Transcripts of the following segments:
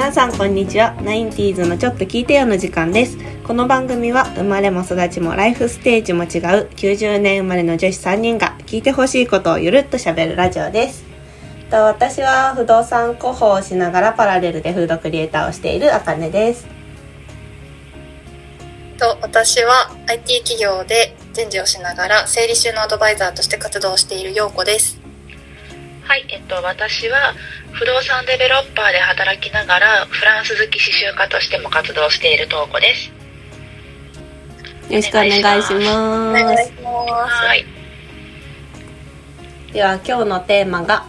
皆さんこんにちは。ナインティーズのちょっと聞いてよの時間です。この番組は生まれも育ちもライフステージも違う90年生まれの女子3人が聞いてほしいことをゆるっと喋るラジオです。と私は不動産広報をしながらパラレルでフードクリエイターをしているあかねです。と私は IT 企業で人事をしながら整理収納アドバイザーとして活動している陽子です。はい、えっと、私は不動産デベロッパーで働きながらフランス好き刺繍家としても活動している東子です。よろしくお願いしお願いします。まはい、では今日のテーマが、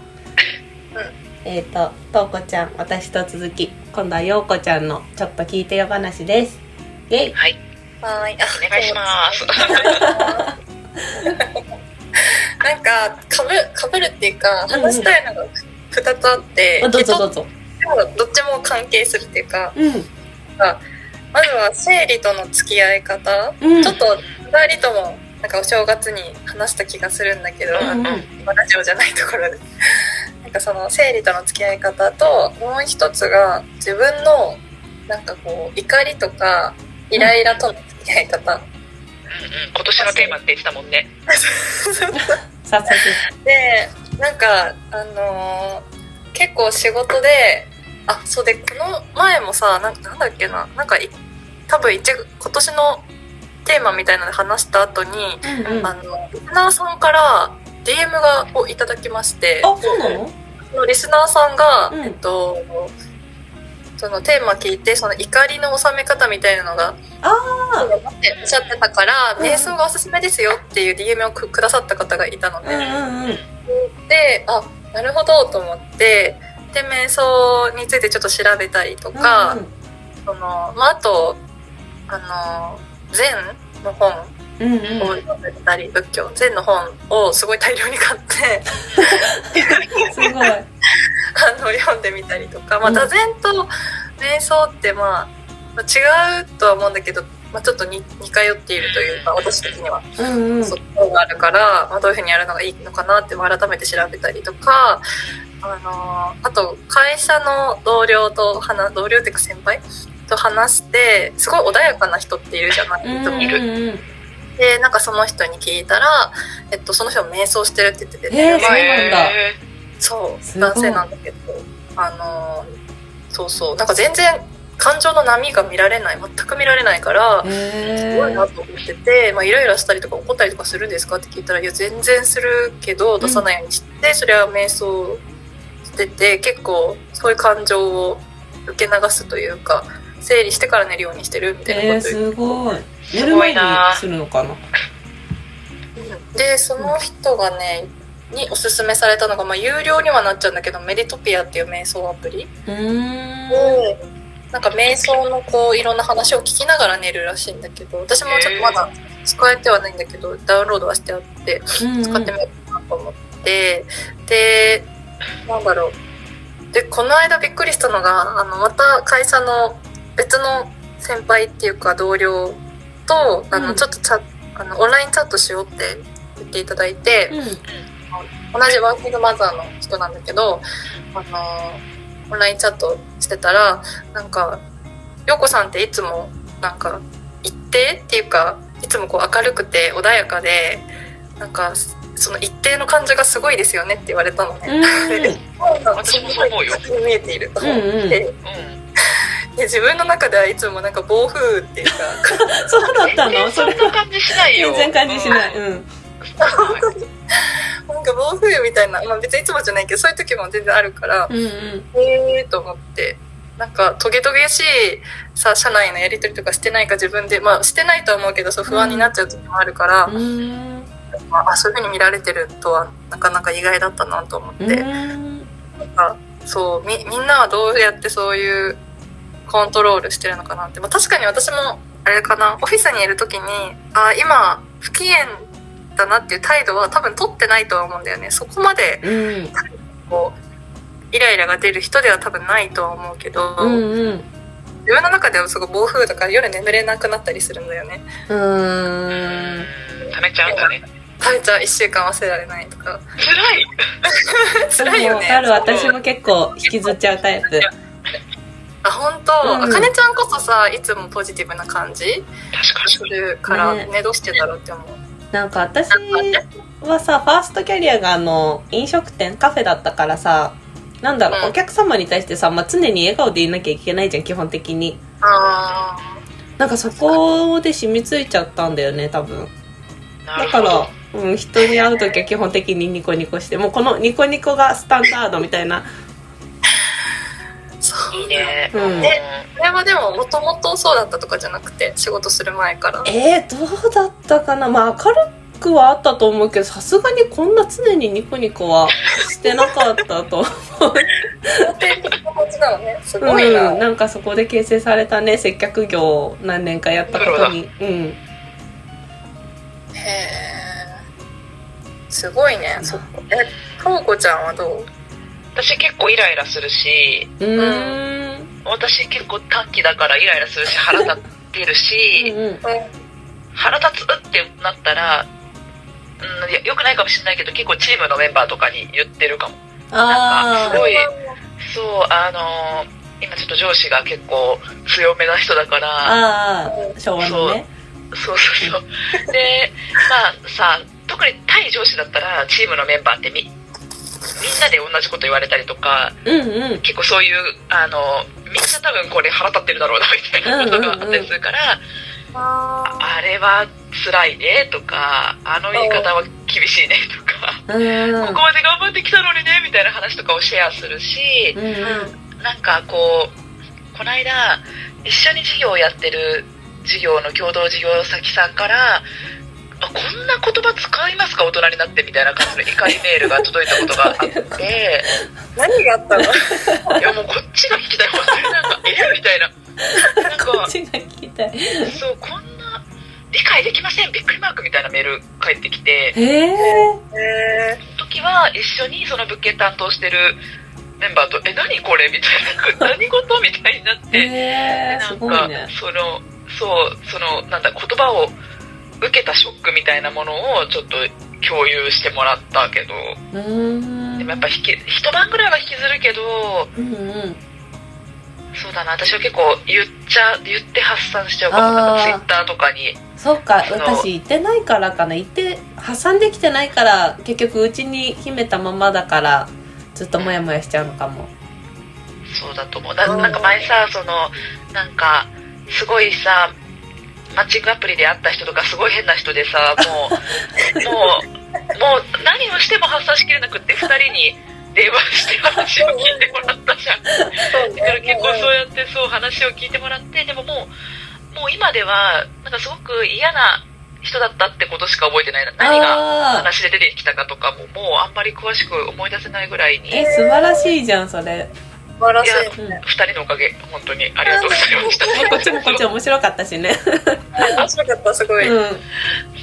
うんえっ、と、とうこちゃん、私と続き、今度はようこちゃんのちょっと聞いてよ話です。イェイはい、す。はい。あお願いします。なんかかぶかぶるっていうかうんうん話したいのが二つあって、あどうぞどうぞ。ぞ。どっちも関係するっていうか、うん。まずは生理との付き合い方、うんちょっと二人ともなんかお正月に話した気がするんだけど、うんうんまあラジオじゃないところで なんかその生理との付き合い方ともう一つが自分のなんかこう怒りとかイライラとの付き合い方、うんうん、今年のテーマって言ってたもんね。早速。でなんかあのー結構仕事であそうでこの前もさなんなんだっけななんかい多分一今年のテーマみたいなので話した後に、うんうん。あ、あのリスナーさんから DM がをいただきましてそうなのリスナーさんが、うんえっとそのテーマ聞いてその怒りの収め方みたいなのがあっておっしゃってたから、うん瞑想がおすすめですよっていう DM をくくださった方がいたのあ。で、うんうんうん。であなるほどと思ってで瞑想についてちょっと調べたりとか、うんそのまあ、あとあの禅の本うんうん。を読んでたり、仏教禅の本をすごい大量に買って すごい。あの読んでみたりとか、まあ、うん座禅と瞑想って、まあ、まあ違うとは思うんだけど、まあ、ちょっと似似通っているというか私的には。うんうん。そういうのがあるから、まあ、どういうふうにやるのがいいのかなって改めて調べたりとか、あのーあと会社の同僚と話同僚っていうか先輩と話してすごい穏やかな人っているじゃない、うん人もいるうんうん。でなんかその人に聞いたら、えっと、その人も瞑想してるって言ってて、へーそうなんだへそう男性なんだけどあのーそうそう。なんか全然感情の波が見られない全く見られないから、へすごいなと思ってて、まあ、イライラしたりとか怒ったりとかするんですかって聞いたら、いや、全然するけど、出さないようにして、それは瞑想してて、結構、そういう感情を受け流すというか、整理してから寝るようにしてるみたいえー、なこと言ってすごい。寝する前にごいなするのかな？で、その人がね、におすすめされたのが、まあ、有料にはなっちゃうんだけど、メディトピアっていう瞑想アプリ。うーん。で、なんか瞑想のこう、いろんな話を聞きながら寝るらしいんだけど、私もちょっとまだ使えてはないんだけど、ダウンロードはしてあって、うんうん使ってみようかなと思って、でなんだろうでこの間びっくりしたのがあのまた会社の別の先輩っていうか同僚とあの、うんちょっとチャあのオンラインチャットしようって言っていただいて、うん。同じワーキングマザーの人なんだけどあのオンラインチャットしてたらなんか陽子さんっていつもなんか一定っていうかいつもこう明るくて穏やかでなんかその一定の感じがすごいですよねって言われたのね。で 私もそう思うよ見えていると思って、うんうんうん。で自分の中ではいつもなんか暴風っていうか そうだったの？そそんれな感じしないよ。全然感じしない。うん。うん。なんか暴風みたいな、まあ、別にいつもじゃないけどそういう時も全然あるから、うんうん。へえーと思ってなんかトゲトゲしいさ社内のやり取りとかしてないか自分でまあしてないとは思うけどそう不安になっちゃう時もあるから、うーん。まあ、あそういう風に見られてるとはなかなか意外だったなと思って、うーん。なんかそうみみんなはどうやってそういうコントロールしてるのかなって、まあ、確かに私もあれかなオフィスにいる時にあ今不機嫌だなっていう態度は多分取ってないとは思うんだよねそこまでうん。こうイライラが出る人では多分ないとは思うけど、うんうん。自分の中ではすごい暴風だから夜眠れなくなったりするんだよねうーん。溜めちゃうんだね。食べちゃ1週間忘れられないとか辛い。辛いよねわかる。私も結構引きずっちゃうタイプ。あ本当、うんあかねちゃんこそさいつもポジティブな感じ確かするからねねどうしてだろうって思うなんか私はさファーストキャリアがあの飲食店カフェだったからさなんだろう、うん。お客様に対してさ、まあ、常に笑顔でいなきゃいけないじゃん基本的に。あなんかそこで染みついちゃったんだよね多分。だから、うん、人に会う時は基本的にニコニコしてもうこのニコニコがスタンダードみたいなそういいね。うん。えこれはでももともとそうだったとかじゃなくて仕事する前から。えー、どうだったかな？まあ明るくはあったと思うけどさすがにこんな常にニコニコはしてなかったと肯定的な感じなのね。すごいな、うん、なんかそこで形成されたね接客業を何年かやったことに。うん。へえすごいね。そっか。えかおこちゃんはどう？私結構イライラするし、うーん。私結構短期だからイライラするし腹立ってるし、うんうん。腹立つってなったら、うん、いやよくないかもしれないけど結構チームのメンバーとかに言ってるかも。あすごいそうあのー今ちょっと上司が結構強めな人だからああ昭和のね。そうそうそう。でまあさ特に対上司だったらチームのメンバーってみみんなで同じこと言われたりとかうんうん。結構そういうあのみんな多分これ腹立ってるだろうなみたいなことがあったりするから、ああれは辛いねとかあの言い方は厳しいねとか、うん。ここまで頑張ってきたのにねみたいな話とかをシェアするしうんーなんかこうこの間一緒に事業をやってる事業の共同事業先さんからあこんな言葉使いますか？大人になってみたいな感じの怒りメールが届いたことがあって。何があったの？いやもうこっちが聞きたい。本当になんかえみたいな。なんかこっちが聞きたい。そうこんな理解できません。びっくりマークみたいなメール返ってきて。へえ時は一緒にその物件担当してるメンバーと「え何これ?」みたいな「何事?」みたいになって、へえですごなんかいね。そのそうそのなんだ言葉を受けたショックみたいなものをちょっと共有してもらったけど。うーん。でもやっぱ引き一晩ぐらいは引きずるけどうんうん。そうだな。私は結構言っちゃ言って発散しちゃうかもツイッターとかに。そっか。私言ってないからかな。言って発散できてないから結局うちに秘めたままだからずっとモヤモヤしちゃうのかも。そうだと思う。ななんか前さそのなんかすごいさマッチングアプリで会った人とかすごい変な人でさもう もうもう何をしても発散しきれなくって2人に電話して話を聞いてもらったじゃん。だから結構そううやってそう話を聞いてもらってでももうもう今ではなんかすごく嫌な人だったってことしか覚えてない。何が話で出てきたかとかももうあんまり詳しく思い出せないぐらいに。え素晴らしいじゃんそれ素晴らしい。うんね2人のおかげ本当にありがとうございました。え こっちもこっち面白かったしね。面白かったすごい、うん。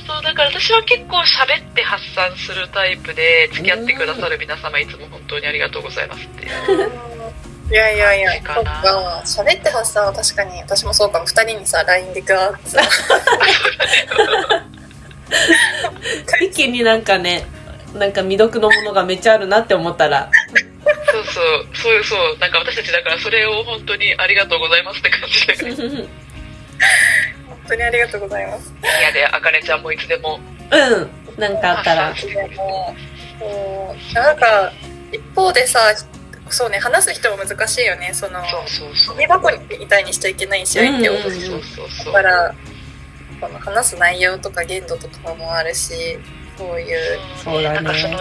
そうだから私は結構喋って発散するタイプで付き合ってくださる皆様いつも本当にありがとうございますっていう。いやいやいやそっか。喋って発散は確かに私もそうかも。2人にさ LINE でガーってさ一気になんかねなんか未読のものがめっちゃあるなって思ったらそうそう。そういうそう。なんか私たちだからそれを本当にありがとうございますって感じで。うん本当にありがとうございます。嫌であかねちゃんもいつでも。なんかあったら。そう。なんか一方でさそうね話す人も難しいよね。そのゴミ箱みたいにしちゃいけないし相手を、うんうんそうそうそう。だからこの話す内容とか限度とかもあるしそういうそうだねなんかその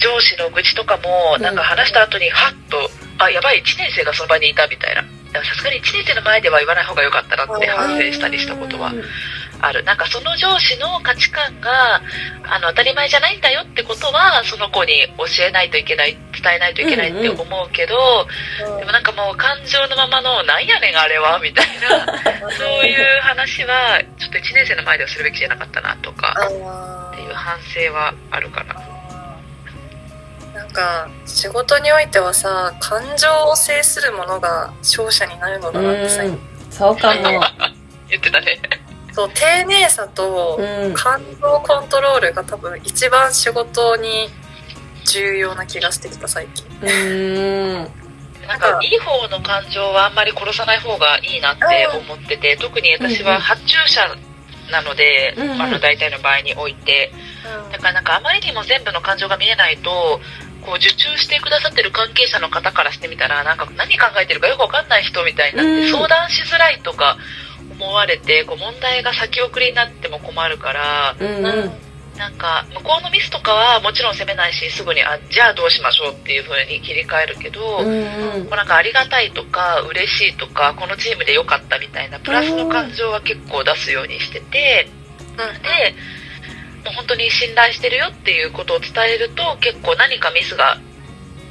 上司の愚痴とかもなんか話した後にハッとあやばい1年生がその場にいたみたいな。さすがに1年生の前では言わない方が良かったなって反省したりしたことはある。なんかその上司の価値観があの当たり前じゃないんだよってことはその子に教えないといけない伝えないといけないって思うけど、でもなんかもう感情のままの「なんやねんあれは」みたいな そういう話はちょっと1年生の前ではするべきじゃなかったなとかあっていう反省はあるかな。なんか仕事においてはさ感情を制するものが勝者になるのだなって最近。うんそうかも。言ってたね。そう丁寧さとうん。感情コントロールが多分一番仕事に重要な気がしてきた最近。うーんなんかいい方の感情はあんまり殺さない方がいいなって思ってて特に私は発注者なので、うんうん。あの大体の場合において。だからなんかあまりにも全部の感情が見えないとこう受注してくださってる関係者の方からしてみたらなんか何考えてるかよくわかんない人みたいになって、うん。相談しづらいとか思われてこう問題が先送りになっても困るからうんうん。なんか向こうのミスとかはもちろん責めないしすぐにあじゃあどうしましょうっていう風に切り替えるけど、うんうん。こうなんかありがたいとか嬉しいとかこのチームで良かったみたいなプラスの感情は結構出すようにしててでもう本当に信頼してるよっていうことを伝えると結構何かミスが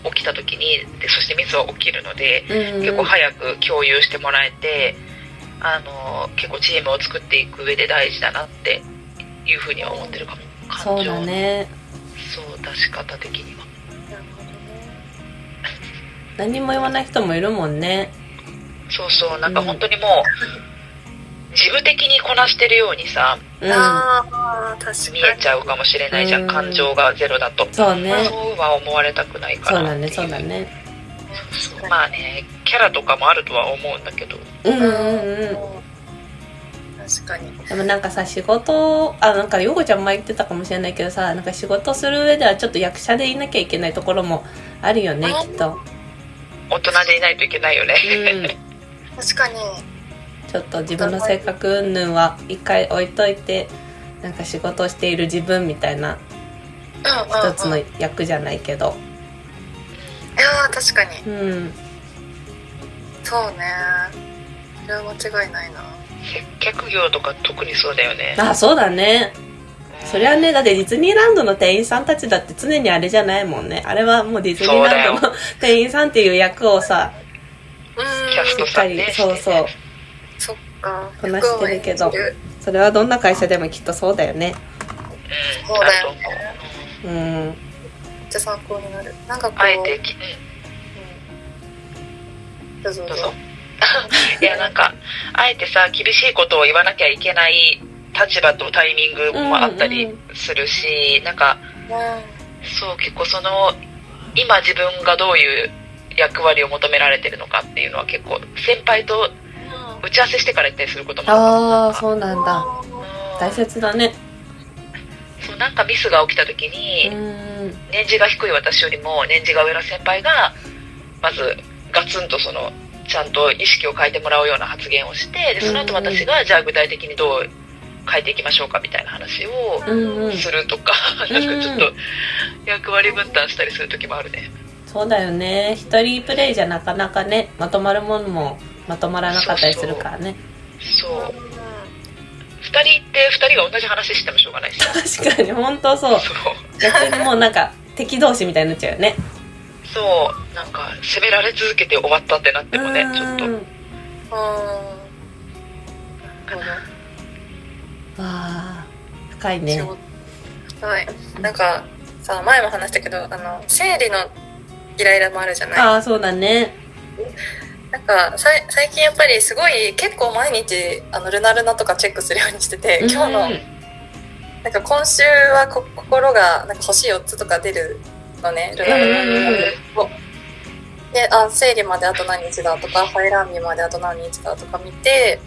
起きた時にでそしてミスは起きるのでうん結構早く共有してもらえてあの結構チームを作っていく上で大事だなっていうふうには思ってるかも。そうだね。そう出し方的には。なるほどね。何も言わない人もいるもんね。そうそうなんか本当にもう事務的にこなしてるようにさうん。あかに。見えちゃうかもしれないじゃうん。ん感情がゼロだと。そうね。そうは思われたくないから。そうだねそうだね。まあねキャラとかもあるとは思うんだけど。うんうんうん。確かに。でもなんかさ仕事あなんかヨコちゃん前言ってたかもしれないけどさなんか仕事する上ではちょっと役者でいなきゃいけないところもあるよねあきっと。大人でいないといけないよね、うん。確かにちょっと自分の性格云々は一回置いといてなんか仕事をしている自分みたいな一つのい役じゃないけど。やー確かに。うん。そうね。それは間違いないな。接客業とか特にそうだよね。あそうだね。そりゃねだってディズニーランドの店員さんたちだって常にあれじゃないもんね。あれはもうディズニーランドの 店員さんっていう役をさうん。キャストしっかりそうそうそっか。こなしてるけど。それはどんな会社でもきっとそうだよね。うんそうだよね。ううん。めっちゃ参考になる。なんかこう。あえてき、うん。どうぞ。うん、どうぞ。いやなんかあえてさ厳しいことを言わなきゃいけない立場とタイミングもあったりするし、なんかうそう結構その今自分がどういう役割を求められてるのかっていうのは結構先輩とん打ち合わせしてから言ったりすることもああそうなんだ。うん大切だね。そうなんかミスが起きた時うに、ん。年次が低い私よりも年次が上の先輩がまずガツンとそのちゃんと意識を変えてもらうような発言をしてでその後私がじゃあ具体的にどう変えていきましょうかみたいな話をうんうん。するとか、なんかちょっと役割分担したりする時もあるね。そうだよね。一人プレイじゃなかなかねまとまるものもまとまらなかったりするからね。そう。2人って2人が同じ話してもしょうがないし。確かに本当そう。そう逆にもうなんか敵同士みたいになっちゃうよね。そう。なんか責められ続けて終わったってなってもねちょっと。うん。うん。わあ深いね。はい。なんかさ前も話したけどあの生理のイライラもあるじゃない？ああそうだねなんかさい最近やっぱりすごい結構毎日あのルナルナとかチェックするようにしてて今日のうんなんか今週はこ心がなんか星4つとか出るのねルナルナえであ生理まであと何日だとか排卵日まであと何日だとか見て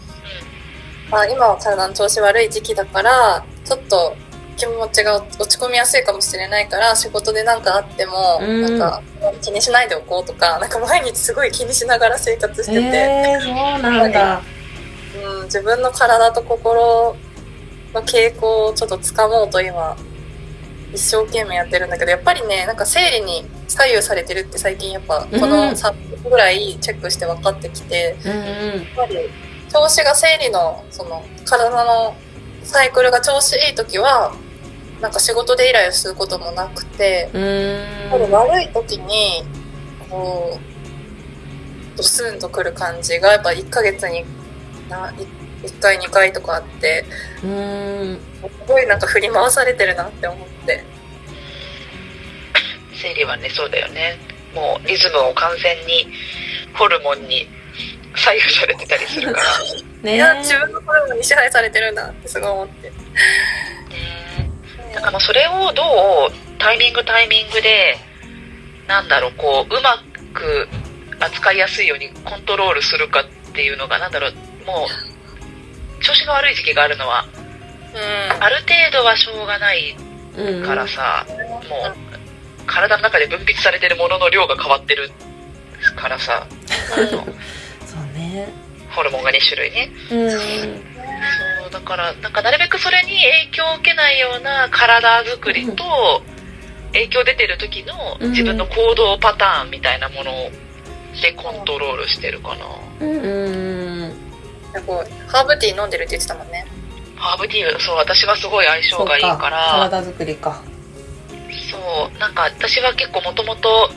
あ今は体の調子悪い時期だからちょっと気持ちが落ち込みやすいかもしれないから仕事で何かあっても、うん。なんか気にしないでおこうとかなんか毎日すごい気にしながら生活してて、えー、そうなんだ。うん、自分の体と心の傾向をちょっとつかもうと今一生懸命やってるんだけどやっぱりねなんか生理に左右されてるって最近やっぱこうん。の3分ぐらいチェックして分かってきて、うんうん。やっぱり調子が生理のその体のサイクルが調子いい時はなんか仕事でイライラすることもなくて、悪い時にこうドスンとくる感じがやっぱ1ヶ月にな1回2回とかあってうーん。すごいなんか振り回されてるなって思って。生理はねそうだよね。もうリズムを完全にホルモンに左右されてたりするから。ね。いや自分のホルモンに支配されてるんだってすごい思って。だからそれをどうタイミングタイミングでなんだろうこううまく扱いやすいようにコントロールするかっていうのがなんだろうもう調子が悪い時期があるのはうん。ある程度はしょうがないうんからさ、もう体の中で分泌されてるものの量が変わってるからさそうね。ホルモンが2種類ね。うんだからなんかなるべくそれに影響を受けないような体作りと影響出てる時のうん。自分の行動パターンみたいなものでコントロールしてるかな。うんでこうハーブティー飲んでるって言ってたもんね。ハーブティーそう私はすごい相性がいいから。体作りか。そうなんか私は結構もともと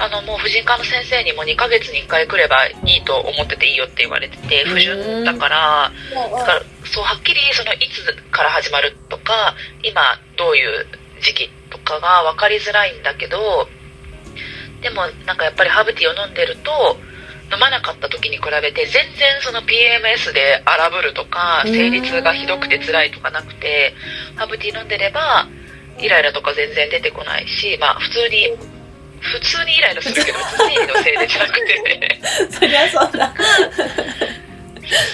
あのもう婦人科の先生にも2ヶ月に1回来ればいいと思ってていいよって言われてて不純だからだからそうはっきりそのいつから始まるとか今どういう時期とかが分かりづらいんだけどでもなんかやっぱりハーブティーを飲んでると飲まなかった時に比べて全然その PMS で荒ぶるとかうん。生理痛がひどくて辛いとかなくてハーブティー飲んでればイライラとか全然出てこないしまあ普通に普通にイライラするけど生理のせいでじゃなくて。そりゃそうだ。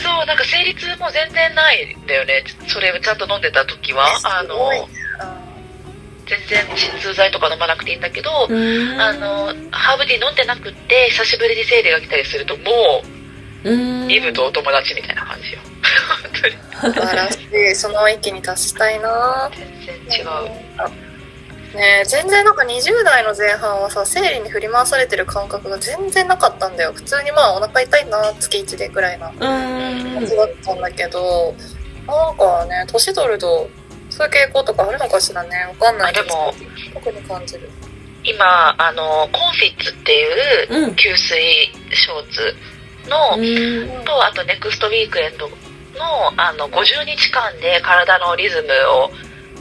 そうなんか生理痛も全然ないんだよね。それちゃんと飲んでた時は。あの全然鎮痛剤とか飲まなくていいんだけど、うん。あのハーブティー飲んでなくって久しぶりに生理が来たりするともうイブとお友達みたいな感じよ。本当に素晴らしい。その域に達したいな。全然違うねえ全然なんか20代の前半はさ生理に振り回されてる感覚が全然なかったんだよ。普通にまあお腹痛いな月1でぐらいな。うん。感じだったんだけど、なんかね年取るとそういう傾向とかあるのかしらね。わかんないけどあ特に感じる。今あのコンフィッツっていううん。吸水ショーツの、うん。とあとネクストウィークエンドのあの50日間で体のリズムを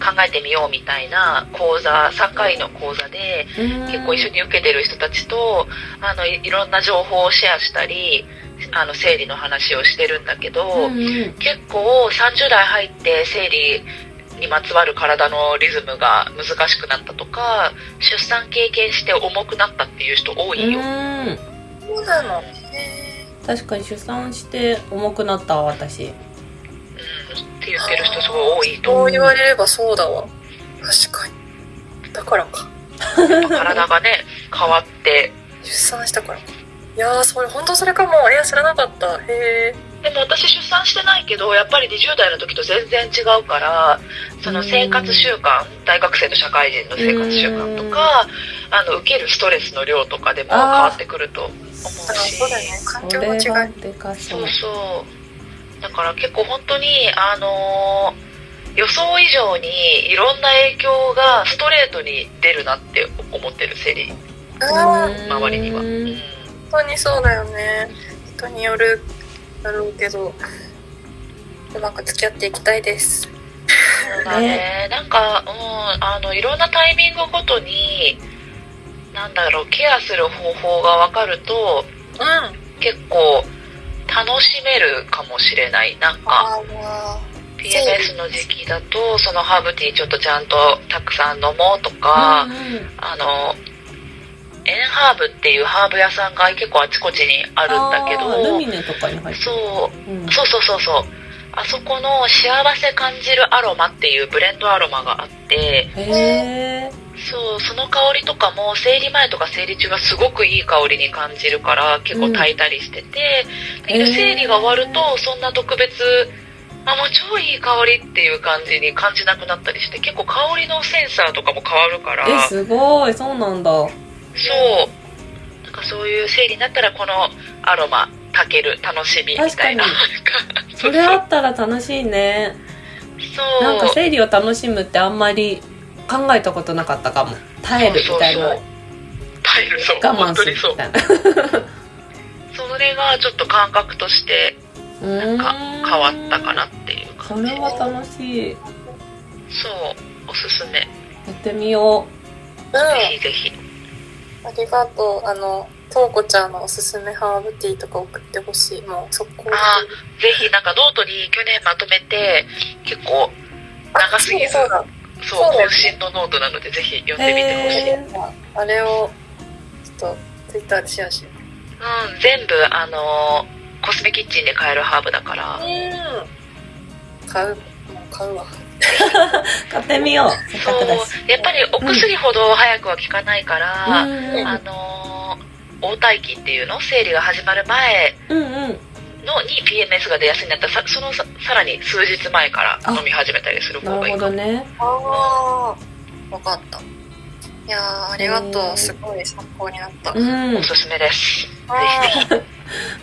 考えてみようみたいな講座3回の講座で結構一緒に受けてる人たちとあのいいろんな情報をシェアしたりあの生理の話をしてるんだけど、うん結構30代入って生理にまつわる体のリズムが難しくなったとか出産経験して重くなったっていう人多いよ、うん。そうなのへ確かに出産して重くなったわ私。うん、って言ってる人すごい多いえとそう言われればそうだわ。確かに。だからか。体がね変わって。出産したからか。いやーそれ本当それかも。いや知らなかった。へえでも私出産してないけどやっぱり20代の時と全然違うからその生活習慣大学生と社会人の生活習慣とかあの受けるストレスの量とかでも変わってくると思うあしそうだよね。環そ境の違いそうそうだから結構本当にあのー予想以上にいろんな影響がストレートに出るなって思ってる生理ああうん。周りには、本当にそうだよね。人によるだろうけど。うまく付き合っていきたいです。そうだね。なんか、うん、あのいろんなタイミングごとになんだろうケアする方法が分かるとうん。結構楽しめるかもしれない。なんかあ PMS の時期だとそのハーブティーちょっとちゃんとたくさん飲もうとか、うんあのエンハーブっていうハーブ屋さんが結構あちこちにあるんだけあールどミネとかに入ってる。そううん。そうそうそうそう。あそこの幸せ感じるアロマっていうブレンドアロマがあってへえそうその香りとかも生理前とか生理中はすごくいい香りに感じるから結構炊いたりしてて、だけどへー生理が終わるとそんな特別あもう超いい香りっていう感じに感じなくなったりして結構香りのセンサーとかも変わるから。えすごいそうなんだ。そう。なんかそういう生理になったらこのアロマ炊ける楽しみみたいな。確 それあったら楽しいね。そう。なんか生理を楽しむってあんまり考えたことなかったかも。耐えるみたいな。そうそうそう。耐えるそう。我慢す本当にそうるみたいな。それがちょっと感覚としてなんか変わったかなっていうそ感じ。れは楽しい。やそうおすすめ。ってみよう。んぜひぜひ。ありがとう。あのとうこちゃんのおすすめハーブティーとか送ってほしい。もう速攻で。あぜひなんかノートに去年まとめて結構長すぎずそうだそう渾身のノートなのでぜひ読うんんでみてほしい、へあれをちょっとツイッターでシェアしよう。うん、全部、あのーコスメキッチンで買えるハーブだから。うん。買う。もう買うわ。買ってみよう。そう、やっぱりお薬ほど早くは効かないから、うん。あのー、応体期っていうの？生理が始まる前。うんうんのに PMS が出やすいんだったらさそのささらに数日前から飲み始めたりするなる方がいいかも。ほどね。ああ。わかった。いやー、ありがとう。すごい参考になった。うん。おすすめです。あぜひぜ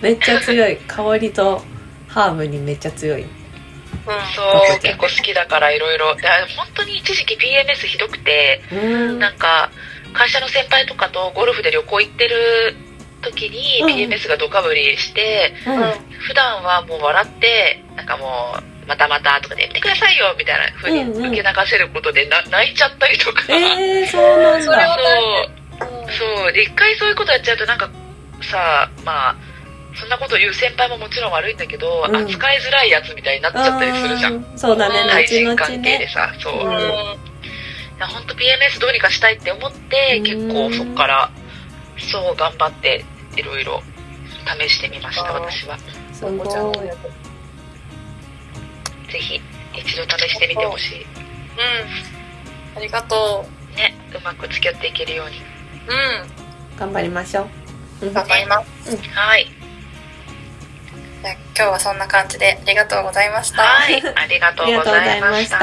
めっちゃ強い。香りとハーブにめっちゃ強い。ーうん。そう結構好きだからいろいろ本当に一時期 PMS ひどくてうん。なんか会社の先輩とかとゴルフで旅行行ってる時にうん。PMS がドカぶりして、うん。普段はもう笑ってなんかもうまたまたとかでやめてくださいよみたいな風にうんうん。受け流せることでな泣いちゃったりとか、えー、そうなんそれはだそうそうで一回そういうことやっちゃうとなんかさまあそんなこと言う先輩ももちろん悪いんだけど、うん。扱いづらいやつみたいになっちゃったりするじゃん。うん。そうだね対人関係でねさそう、うん。本当 PMS どうにかしたいって思ってうん。結構そっからそう頑張っていろいろ試してみました私は。すごい。ぜひ一度試してみてほしい。う。ん。ありがとねうまく付き合っていけるように。う。頑張りましょう。うん。頑張ります。はい。じゃあ今日はそんな感じでありがとうございました。はい。ありがとうございました。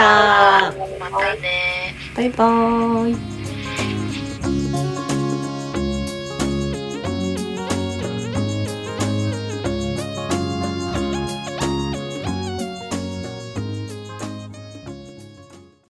ありがとうございました。またね。バイバーイ